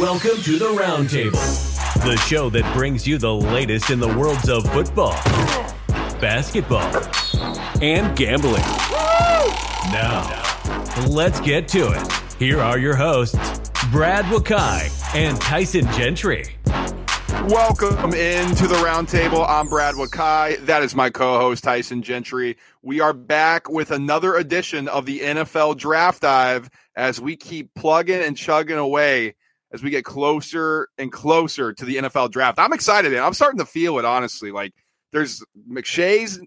Welcome to the Roundtable, the show that brings you the latest in the worlds of football, basketball, and gambling. Now, let's get to it. Here are your hosts, Brad Wakai and Tyson Gentry. Welcome into the roundtable. I'm Brad Wakai. That is my co-host Tyson Gentry. We are back with another edition of the NFL Draft Dive as we keep plugging and chugging away as we get closer and closer to the NFL Draft. I'm excited. Man. I'm starting to feel it honestly. Like there's McShay's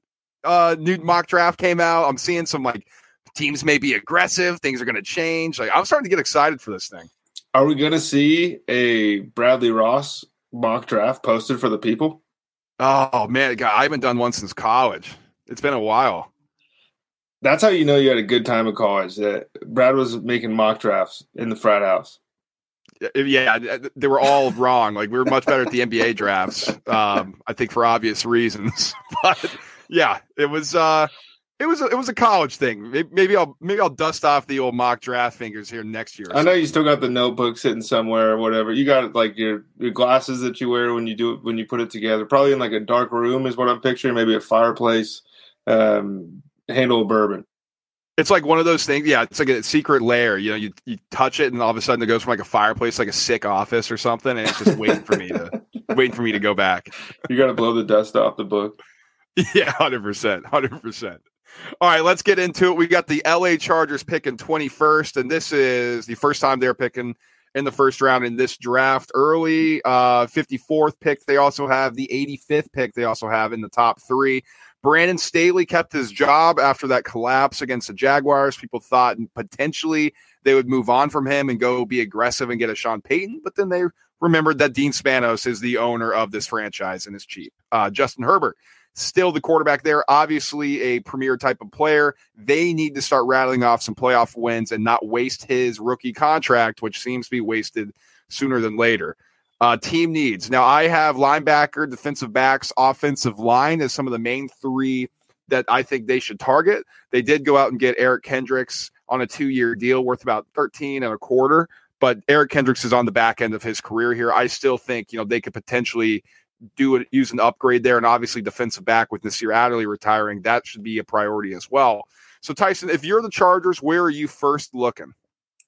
uh, new mock draft came out. I'm seeing some like teams may be aggressive. Things are going to change. Like I'm starting to get excited for this thing. Are we going to see a Bradley Ross mock draft posted for the people? Oh man, God, I haven't done one since college. It's been a while. That's how you know you had a good time at college. That Brad was making mock drafts in the frat house. Yeah, they were all wrong. Like we were much better at the NBA drafts. Um, I think for obvious reasons. But yeah, it was. Uh, it was a, it was a college thing. Maybe I'll maybe I'll dust off the old mock draft fingers here next year. I know you still got the notebook sitting somewhere or whatever. You got like your, your glasses that you wear when you do it when you put it together. Probably in like a dark room is what I'm picturing. Maybe a fireplace, um, handle of bourbon. It's like one of those things. Yeah, it's like a secret lair. You know, you you touch it and all of a sudden it goes from like a fireplace, like a sick office or something, and it's just waiting for me to waiting for me to go back. You got to blow the dust off the book. Yeah, hundred percent, hundred percent. All right, let's get into it. We got the LA Chargers picking 21st, and this is the first time they're picking in the first round in this draft. Early uh, 54th pick. They also have the 85th pick. They also have in the top three. Brandon Staley kept his job after that collapse against the Jaguars. People thought potentially they would move on from him and go be aggressive and get a Sean Payton, but then they remembered that Dean Spanos is the owner of this franchise and is cheap. Uh, Justin Herbert still the quarterback there, obviously a premier type of player. They need to start rattling off some playoff wins and not waste his rookie contract, which seems to be wasted sooner than later. Uh, team needs. Now, I have linebacker, defensive backs, offensive line as some of the main three that I think they should target. They did go out and get Eric Kendricks on a two year deal worth about 13 and a quarter. But Eric Kendricks is on the back end of his career here. I still think, you know, they could potentially do it, use an upgrade there, and obviously defensive back with Nasir Adderley retiring, that should be a priority as well. So Tyson, if you're the Chargers, where are you first looking?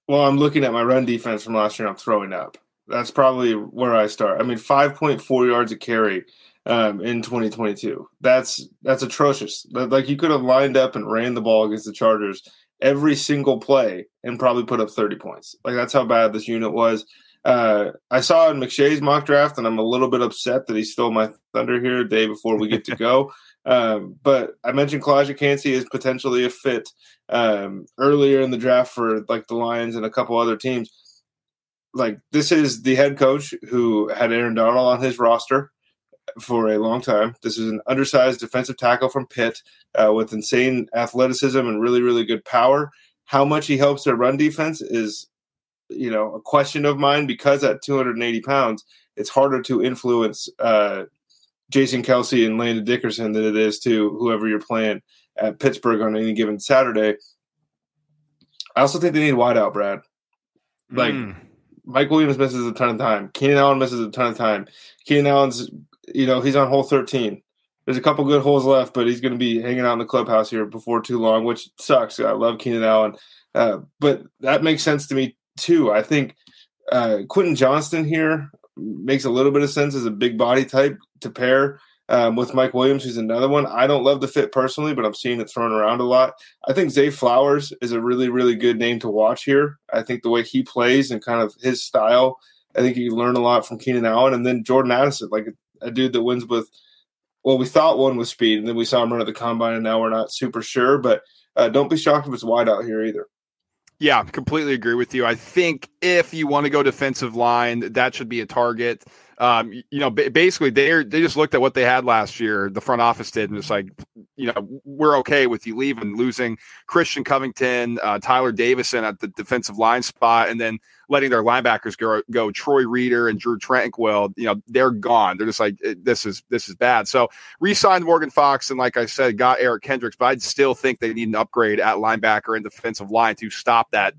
Well, I'm looking at my run defense from last year. I'm throwing up. That's probably where I start. I mean, 5.4 yards a carry um, in 2022. That's that's atrocious. Like you could have lined up and ran the ball against the Chargers every single play and probably put up 30 points. Like that's how bad this unit was. Uh, I saw in McShay's mock draft, and I'm a little bit upset that he stole my thunder here a day before we get to go. um, but I mentioned Calijah Kancey is potentially a fit um, earlier in the draft for like the Lions and a couple other teams. Like this is the head coach who had Aaron Donald on his roster for a long time. This is an undersized defensive tackle from Pitt uh, with insane athleticism and really, really good power. How much he helps their run defense is you know a question of mine because at 280 pounds it's harder to influence uh, Jason Kelce and Landon Dickerson than it is to whoever you're playing at Pittsburgh on any given Saturday. I also think they need wideout, Brad. Like mm. Mike Williams misses a ton of time. Keenan Allen misses a ton of time. Keenan Allen's, you know, he's on hole 13. There's a couple good holes left, but he's going to be hanging out in the clubhouse here before too long, which sucks. I love Keenan Allen. Uh, but that makes sense to me too. I think uh, Quentin Johnston here makes a little bit of sense as a big body type to pair um, with Mike Williams, who's another one. I don't love the fit personally, but I'm seeing it thrown around a lot. I think Zay Flowers is a really, really good name to watch here. I think the way he plays and kind of his style, I think you learn a lot from Keenan Allen. And then Jordan Addison, like a, a dude that wins with, well, we thought one with speed, and then we saw him run at the combine, and now we're not super sure. But uh, don't be shocked if it's wide out here either. Yeah, completely agree with you. I think if you want to go defensive line, that should be a target. Um, you know, basically they they just looked at what they had last year. The front office did, and it's like, you know, we're okay with you leaving, losing Christian Covington, uh, Tyler Davison at the defensive line spot, and then letting their linebackers go. Go Troy Reeder and Drue Tranquill, You know, they're gone. They're just like this is this is bad. So re-signed Morgan Fox, and like I said, got Eric Kendricks, but I still think they need an upgrade at linebacker and defensive line to stop that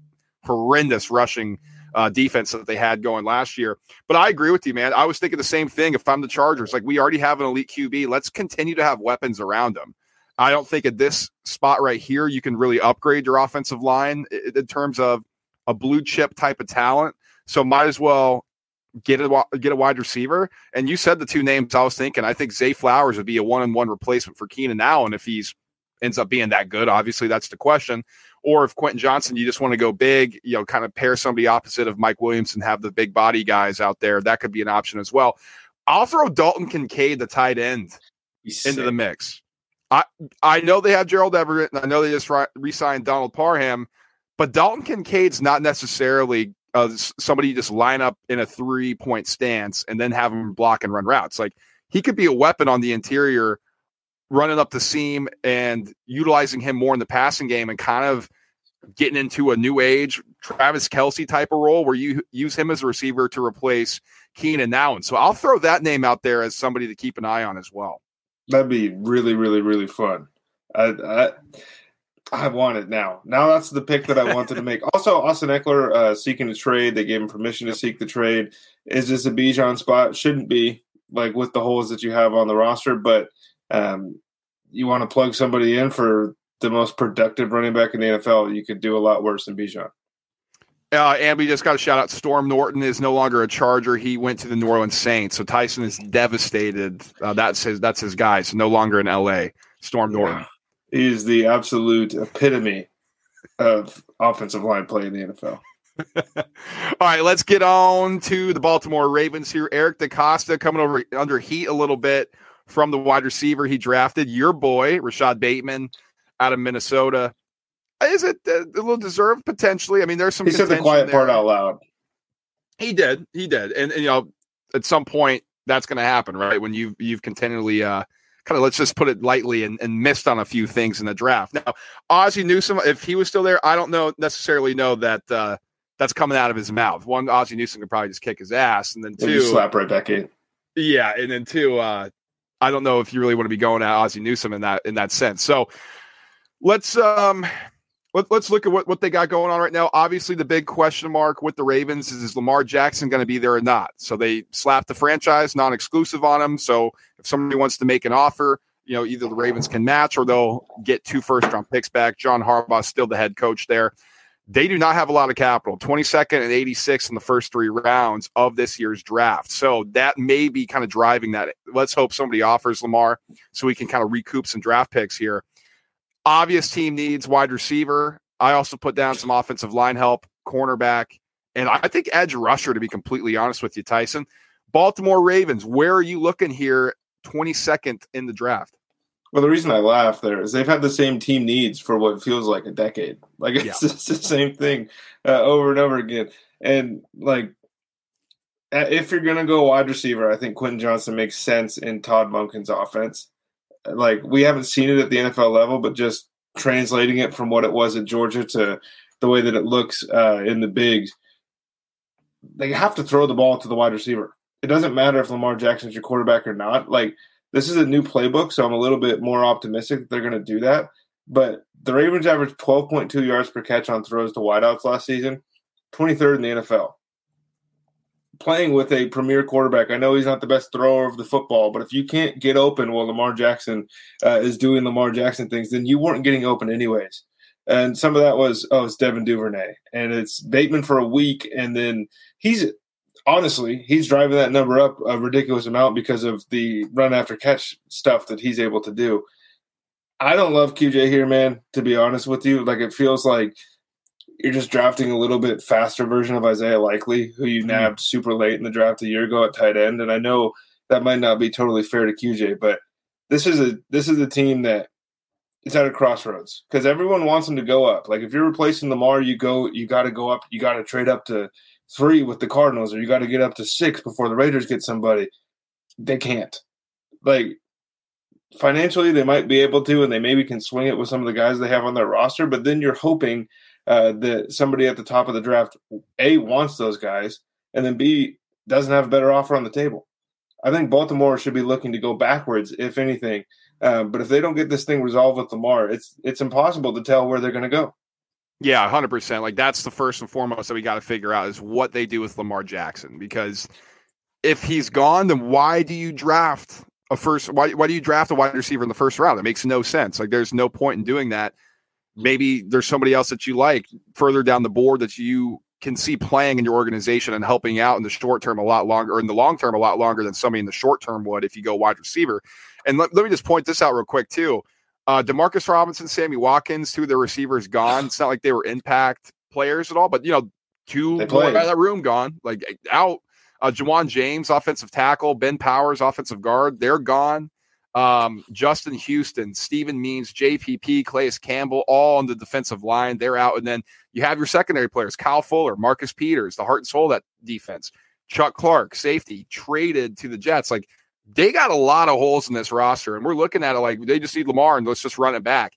horrendous rushing uh, defense that they had going last year. But I agree with you, man. I was thinking the same thing. If I'm the Chargers, like we already have an elite QB, let's continue to have weapons around them. I don't think at this spot right here you can really upgrade your offensive line in terms of a blue chip type of talent. So might as well get a get a wide receiver. And you said the two names I was thinking. I think Zay Flowers would be a one on one replacement for Keenan Allen if he's ends up being that good. Obviously, that's the question. Or if Quentin Johnston, you just want to go big, you know, kind of pair somebody opposite of Mike Williams and have the big body guys out there. That could be an option as well. I'll throw Dalton Kincaid, the tight end, into the mix. I I know they have Gerald Everett, and I know they just re signed Donald Parham, but Dalton Kincaid's not necessarily uh, somebody you just line up in a three point stance and then have him block and run routes. Like he could be a weapon on the interior, running up the seam and utilizing him more in the passing game and kind of getting into a new age Travis Kelce type of role where you use him as a receiver to replace Keenan Allen. So I'll throw that name out there as somebody to keep an eye on as well. That'd be really, really, really fun. I, I I want it now. Now that's the pick that I wanted to make. Also, Austin Ekeler uh, seeking a trade. They gave him permission to seek the trade. Is this a Bijan spot? Shouldn't be like with the holes that you have on the roster, but um, you want to plug somebody in for the most productive running back in the NFL. You could do a lot worse than Bijan. Uh, and we just got a shout out. Storm Norton is no longer a Charger. He went to the New Orleans Saints. So Tyson is devastated. Uh, that's his. That's his guy. So no longer in L.A. Storm Norton. Yeah. He's the absolute epitome of offensive line play in the NFL. All right, let's get on to the Baltimore Ravens here. Eric DeCosta coming over under heat a little bit from the wide receiver he drafted. Your boy, Rashod Bateman, out of Minnesota. Is it a little deserved potentially? I mean, there's some. He said the quiet there. part out loud. He did. He did. And, and you know, at some point, that's going to happen, right? When you've you've continually uh, kind of let's just put it lightly and, and missed on a few things in the draft. Now, Ozzie Newsome, if he was still there, I don't know necessarily know that uh, that's coming out of his mouth. One, Ozzie Newsome could probably just kick his ass, and then two, slap right back in. Yeah, and then two, uh, I don't know if you really want to be going at Ozzie Newsome in that in that sense. So let's um let, us look at what, what they got going on right now. Obviously, the big question mark with the Ravens is is Lamar Jackson going to be there or not? So they slapped the franchise non exclusive on him. So if somebody wants to make an offer, you know, either the Ravens can match or they'll get two first round picks back. John Harbaugh still the head coach there. They do not have a lot of capital 22nd and 86 in the first three rounds of this year's draft. So that may be kind of driving that. Let's hope somebody offers Lamar so we can kind of recoup some draft picks here. Obvious team needs wide receiver. I also put down some offensive line help, cornerback, and I think edge rusher, to be completely honest with you, Tyson. Baltimore Ravens, where are you looking here 22nd in the draft? Well, the reason I laugh there is they've had the same team needs for what feels like a decade. Like it's yeah. just the same thing uh, over and over again. And like, if you're going to go wide receiver, I think Quentin Johnston makes sense in Todd Monken's offense like we haven't seen it at the NFL level, but just translating it from what it was at Georgia to the way that it looks uh, in the bigs, they have to throw the ball to the wide receiver. It doesn't matter if Lamar Jackson's your quarterback or not. Like this is a new playbook, so I'm a little bit more optimistic that they're going to do that. But the Ravens averaged 12.2 yards per catch on throws to wideouts last season, 23rd in the NFL playing with a premier quarterback. I know he's not the best thrower of the football, but if you can't get open while Lamar Jackson uh, is doing Lamar Jackson things, then you weren't getting open anyways. And some of that was, oh, it's Devin Duvernay. And it's Bateman for a week. And then he's honestly, he's driving that number up a ridiculous amount because of the run after catch stuff that he's able to do. I don't love QJ here, man, to be honest with you. Like, it feels like – you're just drafting a little bit faster version of Isaiah Likely, who you mm-hmm. nabbed super late in the draft a year ago at tight end. And I know that might not be totally fair to QJ, but this is a this is a team that it's at a crossroads because everyone wants them to go up. Like if you're replacing Lamar, you go you got to go up. You got to trade up to three with the Cardinals, or you got to get up to six before the Raiders get somebody. They can't. Like financially, they might be able to, and they maybe can swing it with some of the guys they have on their roster. But then you're hoping uh, that somebody at the top of the draft a wants those guys, and then b doesn't have a better offer on the table. I think Baltimore should be looking to go backwards, if anything. Uh, but if they don't get this thing resolved with Lamar, it's it's impossible to tell where they're going to go. Yeah, hundred percent. Like that's the first and foremost that we got to figure out is what they do with Lamar Jackson because if he's gone, then why do you draft a first? Why why do you draft a wide receiver in the first round? It makes no sense. Like there's no point in doing that. Maybe there's somebody else that you like further down the board that you can see playing in your organization and helping out in the short term a lot longer, or in the long term a lot longer than somebody in the short term would if you go wide receiver. And let, let me just point this out real quick too. Uh, Demarcus Robinson, Sammy Watkins, two of the receivers gone. It's not like they were impact players at all, but you know, two more out of that room gone, like out. Uh, Ja'Wuan James, offensive tackle, Ben Powers, offensive guard, they're gone. Um, Justin Houston, Steven Means, JPP, Calais Campbell, all on the defensive line. They're out. And then you have your secondary players, Kyle Fuller, Marcus Peters, the heart and soul of that defense. Chuck Clark, safety, traded to the Jets. Like they got a lot of holes in this roster, and we're looking at it like they just need Lamar and let's just run it back.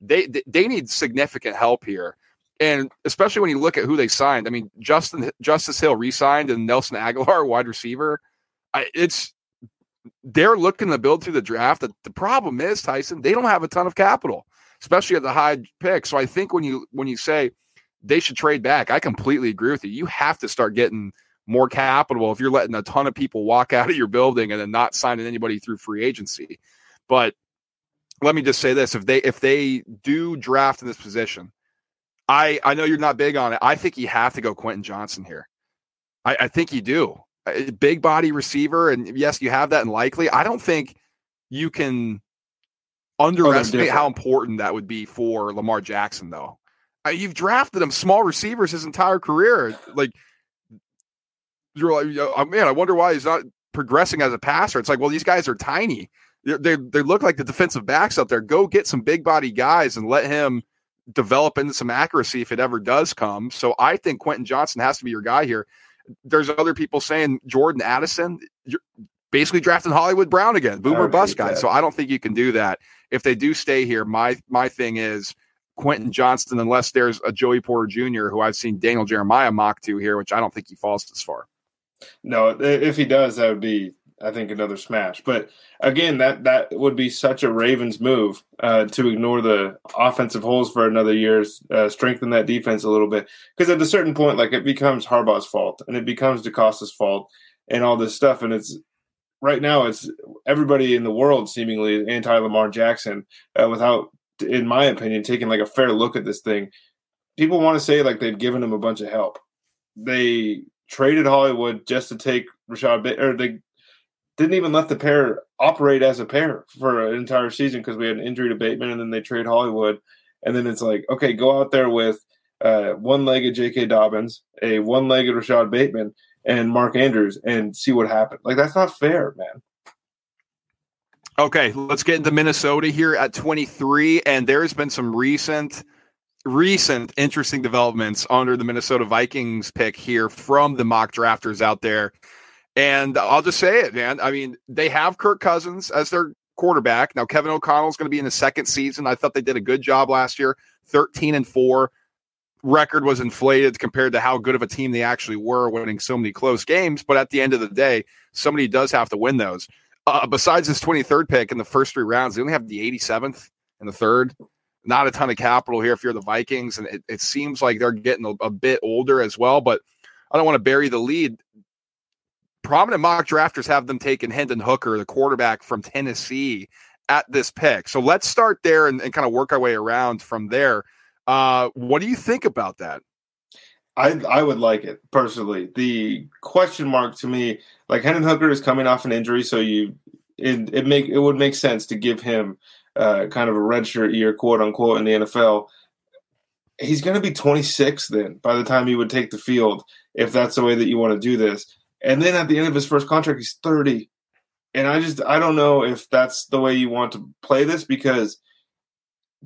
They they need significant help here, and especially when you look at who they signed. I mean, Justin Justice Hill re-signed and Nelson Agholor, wide receiver. I, it's they're looking to build through the draft. The, the problem is Tyson, they don't have a ton of capital, especially at the high pick. So I think when you when you say they should trade back, I completely agree with you. You have to start getting more capital if you're letting a ton of people walk out of your building and then not signing anybody through free agency. But let me just say this: if they if they do draft in this position, I I know you're not big on it. I think you have to go Quentin Johnston here. I, I think you do. A big body receiver, and yes, you have that in likely. I don't think you can underestimate how important that would be for Lamar Jackson, though. Uh, you've drafted him small receivers his entire career. Like you're like, oh, man, I wonder why he's not progressing as a passer. It's like, well, these guys are tiny. They they look like the defensive backs out there. Go get some big body guys and let him develop into some accuracy if it ever does come. So I think Quentin Johnston has to be your guy here. There's other people saying Jordan Addison. You're basically drafting Hollywood Brown again, boomer bust guy. That. So I don't think you can do that. If they do stay here, my my thing is Quentin Johnston, unless there's a Joey Porter Jr. who I've seen Daniel Jeremiah mock to here, which I don't think he falls this far. No, if he does, that would be, I think, another smash. But again, that that would be such a Ravens move uh, to ignore the offensive holes for another year, uh, strengthen that defense a little bit. Because at a certain point, like it becomes Harbaugh's fault and it becomes DeCosta's fault and all this stuff. And it's right now, it's everybody in the world seemingly anti Lamar Jackson uh, without, in my opinion, taking like a fair look at this thing. People want to say like they've given him a bunch of help. They traded Hollywood just to take Rashod, ba- or they didn't even let the pair operate as a pair for an entire season because we had an injury to Bateman, and then they trade Hollywood, and then it's like, okay, go out there with uh, one-legged J.K. Dobbins, a one-legged Rashod Bateman, and Mark Andrews, and see what happened. Like that's not fair, man. Okay, let's get into Minnesota here at 23, and there's been some recent recent interesting developments under the Minnesota Vikings pick here from the mock drafters out there. And I'll just say it, man. I mean, they have Kirk Cousins as their quarterback. Now, Kevin O'Connell is going to be in the second season. I thought they did a good job last year 13 and 4. Record was inflated compared to how good of a team they actually were, winning so many close games. But at the end of the day, somebody does have to win those. Uh, besides this 23rd pick in the first three rounds, they only have the 87th in the third not a ton of capital here if you're the Vikings, and it, it seems like they're getting a, a, bit older as well. But I don't want to bury the lead. Prominent mock drafters have them taking Hendon Hooker, the quarterback from Tennessee, at this pick. So let's start there and, and kind of work our way around from there. Uh, what do you think about that? I I would like it personally. The question mark to me, like Hendon Hooker is coming off an injury, so you it, it make it would make sense to give him uh, kind of a redshirt year, quote unquote, in the NFL. He's going to be 26 then by the time he would take the field, if that's the way that you want to do this. And then at the end of his first contract, he's 30. And I just, I don't know if that's the way you want to play this because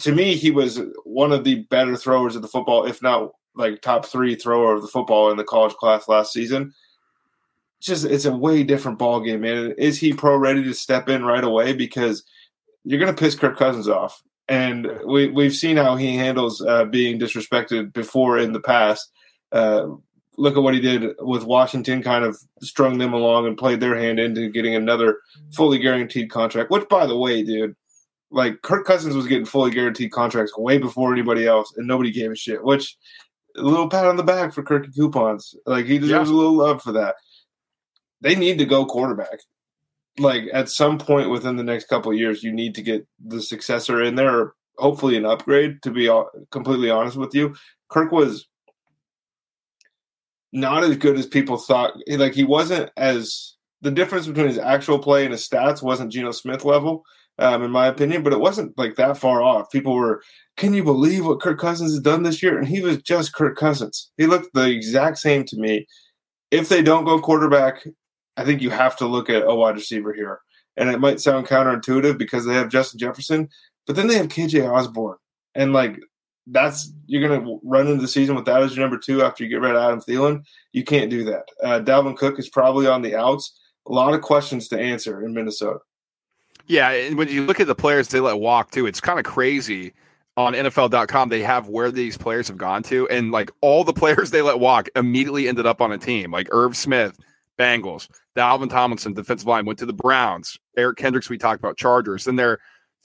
to me, he was one of the better throwers of the football, if not like top three thrower of the football in the college class last season. It's just, it's a way different ball game, man. Is he pro ready to step in right away? Because – you're going to piss Kirk Cousins off. And we, we've seen how he handles uh, being disrespected before in the past. Uh, look at what he did with Washington, kind of strung them along and played their hand into getting another fully guaranteed contract. Which, by the way, dude, Like Kirk Cousins was getting fully guaranteed contracts way before anybody else, and nobody gave a shit. Which a little pat on the back for Kirky coupons. Like he deserves yeah. a little love for that. They need to go quarterback. Like at some point within the next couple years, you need to get the successor in there, hopefully an upgrade. To be completely honest with you, Kirk was not as good as people thought. Like he wasn't as the difference between his actual play and his stats wasn't Geno Smith level, um, in my opinion, but it wasn't like that far off. People were, can you believe what Kirk Cousins has done this year? And he was just Kirk Cousins. He looked the exact same to me. If they don't go quarterback, I think you have to look at a wide receiver here. And it might sound counterintuitive because they have Justin Jefferson, but then they have KJ Osborn. And like that's you're going to run into the season with that as your number two after you get rid of Adam Thielen. You can't do that. Uh, Dalvin Cook is probably on the outs. A lot of questions to answer in Minnesota. Yeah, and when you look at the players they let walk too, it's kind of crazy. On NFL.com, they have where these players have gone to, and like all the players they let walk immediately ended up on a team. Like Irv Smith, Bengals, Dalvin Tomlinson, defensive line, went to the Browns. Eric Kendricks, we talked about Chargers. Then they're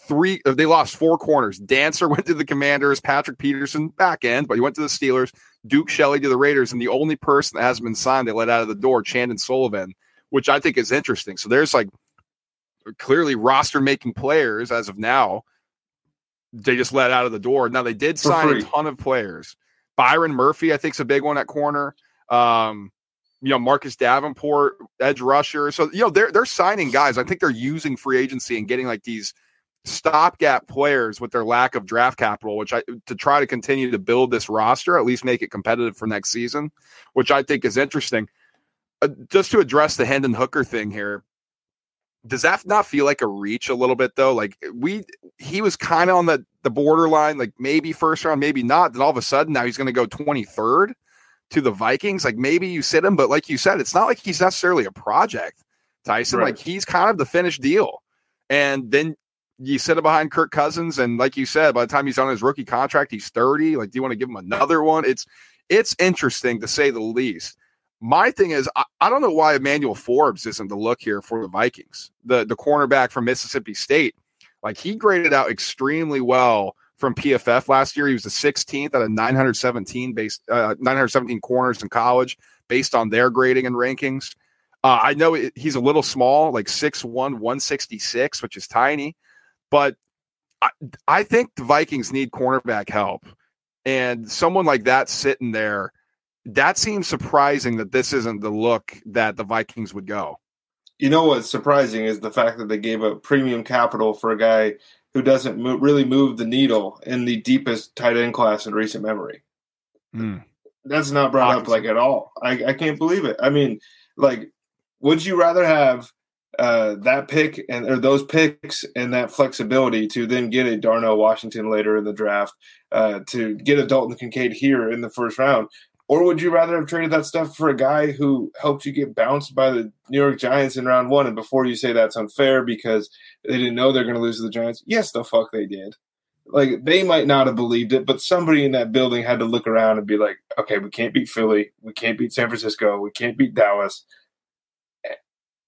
three uh, they lost four corners. Dancer went to the Commanders, Patrick Peterson back end, but he went to the Steelers, Duke Shelley to the Raiders, and the only person that hasn't been signed they let out of the door, Chandon Sullivan, which I think is interesting. So there's like clearly roster making players as of now. They just let out of the door. Now they did sign a ton of players. Byron Murphy, I think, is a big one at corner. Um, you know, Marcus Davenport, edge rusher. So, you know, they're they're signing guys. I think they're using free agency and getting like these stopgap players with their lack of draft capital, which I to try to continue to build this roster, at least make it competitive for next season, which I think is interesting. Uh, just to address the Hendon Hooker thing here, does that not feel like a reach a little bit though? Like we, he was kind of on the the borderline, like maybe first round, maybe not. Then all of a sudden now he's going to go twenty third to the Vikings. Like maybe you sit him, but like you said, it's not like he's necessarily a project, Tyson. Right. Like he's kind of the finished deal. And then you sit behind Kirk Cousins, and like you said, by the time he's on his rookie contract, he's 30. Like, do you want to give him another one? It's it's interesting to say the least. My thing is, I, I don't know why Emmanuel Forbes isn't the look here for the Vikings, the the cornerback from Mississippi State. Like he graded out extremely well from PFF last year. He was the 16th out of 917 based uh, 917 corners in college based on their grading and rankings. Uh, I know it, he's a little small, like 6'1, 166, which is tiny. But I, I think the Vikings need cornerback help. And someone like that sitting there, that seems surprising that this isn't the look that the Vikings would go. You know what's surprising is the fact that they gave up premium capital for a guy who doesn't move, really move the needle in the deepest tight end class in recent memory. Mm. That's not brought up like at all. I, I can't believe it. I mean, like, would you rather have uh, that pick and or those picks and that flexibility to then get a Darnell Washington later in the draft, uh, to get a Dalton Kincaid here in the first round, or would you rather have traded that stuff for a guy who helped you get bounced by the New York Giants in round one? And before you say that's unfair because they didn't know they're going to lose to the Giants, yes, the fuck they did. Like they might not have believed it, but somebody in that building had to look around and be like, "Okay, we can't beat Philly, we can't beat San Francisco, we can't beat Dallas."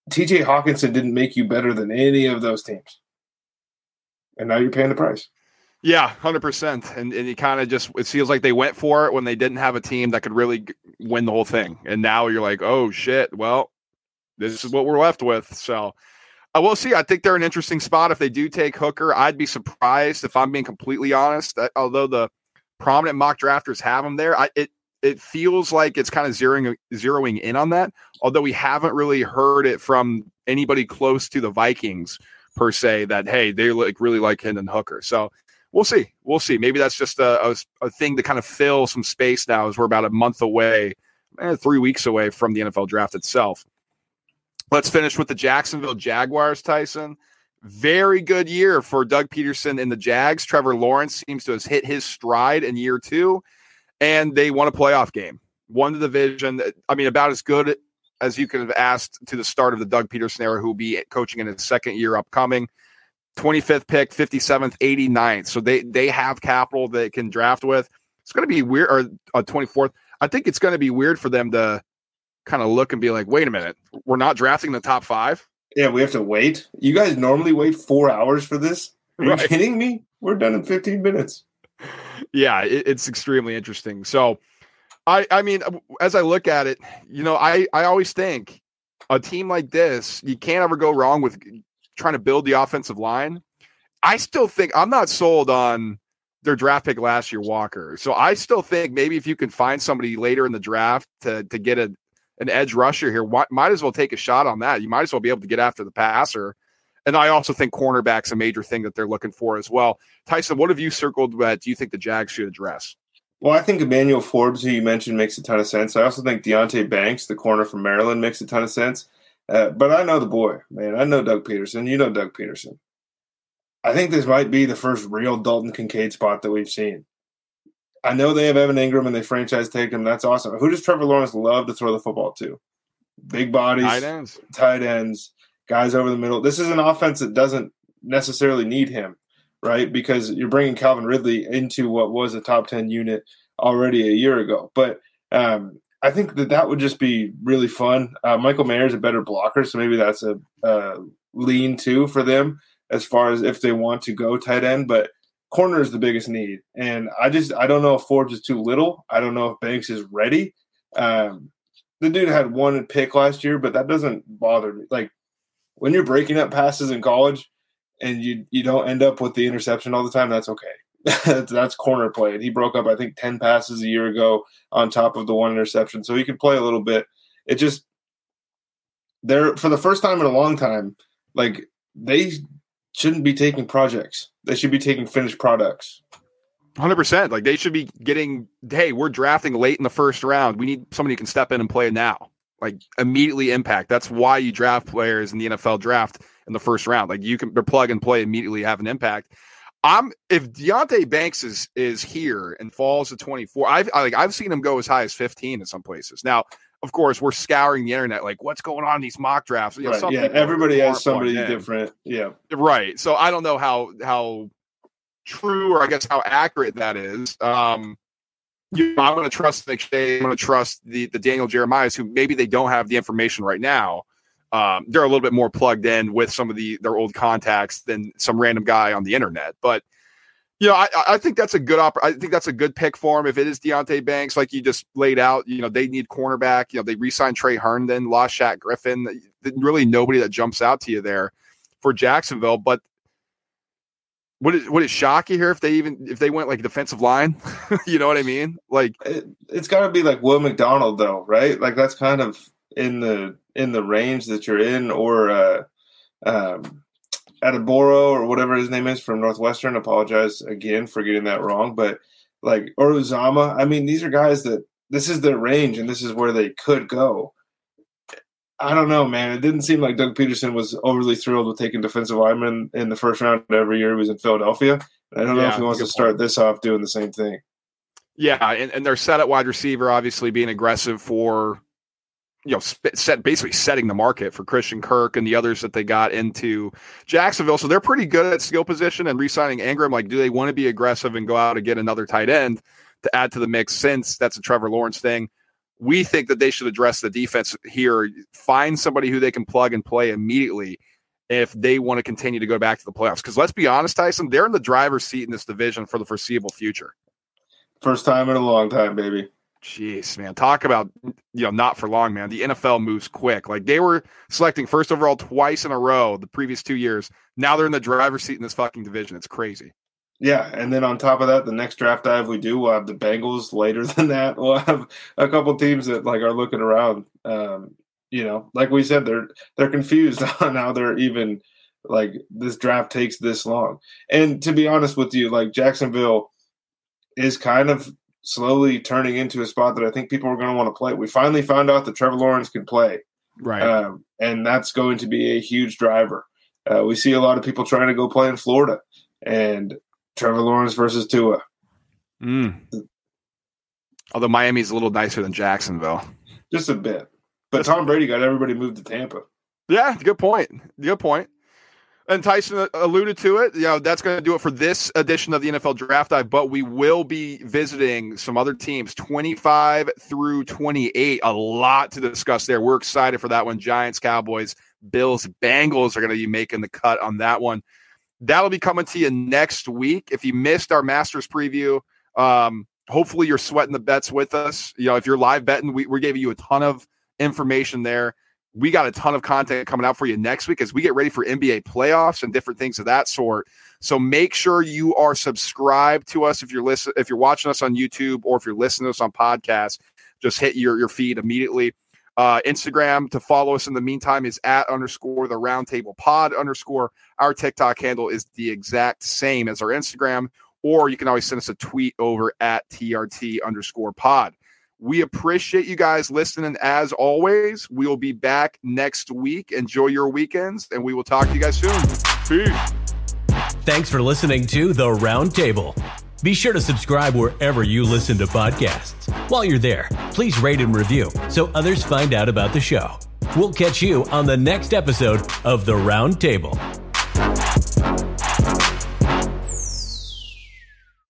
TJ Hockenson didn't make you better than any of those teams. And now you're paying the price. Yeah, 100%. And, and you kind of just, it feels like they went for it when they didn't have a team that could really win the whole thing. And now you're like, oh shit, well, this is what we're left with. So uh, I will see. I think they're an interesting spot if they do take Hooker. I'd be surprised if I'm being completely honest. Although the prominent mock drafters have them there, I, it it feels like it's kind of zeroing zeroing in on that. Although we haven't really heard it from anybody close to the Vikings per se that hey they like really like Hendon Hooker. So we'll see, we'll see. Maybe that's just a, a, a thing to kind of fill some space now as we're about a month away, eh, three weeks away from the NFL draft itself. Let's finish with the Jacksonville Jaguars, Tyson. Very good year for Doug Pederson and the Jags. Trevor Lawrence seems to have hit his stride in year two and they won a playoff game, won the division. I mean, about as good as you could have asked to the start of the Doug Pederson era, who will be coaching in his second year upcoming. 25th pick, 57th, 89th. So they they have capital they can draft with. It's going to be weird, or uh, 24th. I think it's going to be weird for them to kind of look and be like, wait a minute, we're not drafting the top five. Yeah, we have to wait. You guys normally wait four hours for this. Are you right. kidding me? We're done in 15 minutes. Yeah, it, it's extremely interesting. So, I I mean, as I look at it, you know, I I always think a team like this, you can't ever go wrong with trying to build the offensive line. I still think I'm not sold on their draft pick last year, Walker. So I still think maybe if you can find somebody later in the draft to to get a an edge rusher here, might as well take a shot on that. You might as well be able to get after the passer. And I also think cornerback's a major thing that they're looking for as well. Tyson, what have you circled that do you think the Jags should address? Well, I think Emmanuel Forbes, who you mentioned, makes a ton of sense. I also think Deonte Banks, the corner from Maryland, makes a ton of sense. Uh, but I know the boy, man. I know Doug Pederson. You know Doug Pederson. I think this might be the first real Dalton Kincaid spot that we've seen. I know they have Evan Engram and they franchise tagged him. That's awesome. Who does Trevor Lawrence love to throw the football to? Big bodies, tight ends, tight ends, guys over the middle. This is an offense that doesn't necessarily need him, right? Because you're bringing Calvin Ridley into what was a top 10 unit already a year ago. But um, I think that that would just be really fun. Uh, Michael Mayer is a better blocker, so maybe that's a, a lean too for them as far as if they want to go tight end. But corner is the biggest need, and I just I don't know if Forbes is too little. I don't know if Banks is ready. Um, the dude had one pick last year, but that doesn't bother me. Like when you're breaking up passes in college and you you don't end up with the interception all the time, that's okay. that's, that's corner play. And he broke up, I think, ten passes a year ago on top of the one interception, so he can play a little bit. It just they're for the first time in a long time, like they shouldn't be taking projects. They should be taking finished products. Hundred percent. Like they should be getting. Hey, we're drafting late in the first round. We need somebody who can step in and play now. Like immediately impact. That's why you draft players in the NFL draft in the first round. Like you can they're plug and play immediately, have an impact. I'm if Deonte Banks is is here and falls to 24. I've I, like I've seen him go as high as 15 in some places. Now, of course, we're scouring the internet like what's going on in these mock drafts. You know, right, yeah, everybody has somebody different. Yeah, right. So I don't know how how true or I guess how accurate that is. Um, you know, I'm going to trust McShay. I'm going to trust the the Daniel Jeremiahs, who maybe they don't have the information right now. Um, they're a little bit more plugged in with some of the their old contacts than some random guy on the internet. But you know, I, I think that's a good op- I think that's a good pick for him. If it is Deonte Banks, like you just laid out, you know, they need cornerback. You know, they re-signed Tre Herndon, lost Shaq Griffin. Really, nobody that jumps out to you there for Jacksonville. But would it would it shock you here if they even if they went like defensive line? you know what I mean? Like it, has got to be like Will McDonald though, right? Like that's kind of in the in the range that you're in, or uh, um, Adeboro or whatever his name is from Northwestern. Apologize again for getting that wrong, but like or Uzomah. I mean, these are guys that this is their range and this is where they could go. I don't know, man. It didn't seem like Doug Pederson was overly thrilled with taking defensive linemen in the first round every year he was in Philadelphia. I don't yeah, know if he wants to start point. this off doing the same thing. Yeah, and, and they're set at wide receiver, obviously being aggressive for, you know, set basically setting the market for Christian Kirk and the others that they got into Jacksonville. So they're pretty good at skill position and re-signing Engram. Like, do they want to be aggressive and go out and get another tight end to add to the mix? Since that's a Trevor Lawrence thing we think that they should address the defense here, find somebody who they can plug and play immediately if they want to continue to go back to the playoffs. Because let's be honest, Tyson, they're in the driver's seat in this division for the foreseeable future. First time in a long time, baby. Jeez, man. Talk about, you know, not for long, man. The NFL moves quick. Like they were selecting first overall twice in a row the previous two years. Now they're in the driver's seat in this fucking division. It's crazy. Yeah, and then on top of that, the next draft dive we do, we'll have the Bengals. Later than that, we'll have a couple teams that like are looking around. Um, you know, like we said, they're they're confused on how they're even like this draft takes this long. And to be honest with you, like Jacksonville is kind of slowly turning into a spot that I think people are going to want to play. We finally found out that Trevor Lawrence can play, right? Um, and that's going to be a huge driver. Uh, we see a lot of people trying to go play in Florida, and Trevor Lawrence versus Tua. Mm. Although Miami's a little nicer than Jacksonville, just a bit. But Tom Brady got everybody moved to Tampa. Yeah, good point. Good point. And Tyson alluded to it. You know, that's going to do it for this edition of the NFL Draft Dive. But we will be visiting some other teams, 25 through 28. A lot to discuss there. We're excited for that one. Giants, Cowboys, Bills, Bengals are going to be making the cut on that one. That'll be coming to you next week. If you missed our Masters preview, um, hopefully you're sweating the bets with us. You know, if you're live betting, we, we're giving you a ton of information there. We got a ton of content coming out for you next week as we get ready for NBA playoffs and different things of that sort. So make sure you are subscribed to us if you're listen if you're watching us on YouTube or if you're listening to us on podcast. Just hit your your feed immediately. Uh, Instagram to follow us in the meantime is at underscore the roundtable pod underscore. Our TikTok handle is the exact same as our Instagram, or you can always send us a tweet over at TRT underscore pod. We appreciate you guys listening as always. We will be back next week. Enjoy your weekends, and we will talk to you guys soon. Peace. Thanks for listening to The Roundtable. Be sure to subscribe wherever you listen to podcasts. While you're there, please rate and review so others find out about the show. We'll catch you on the next episode of The Round Table.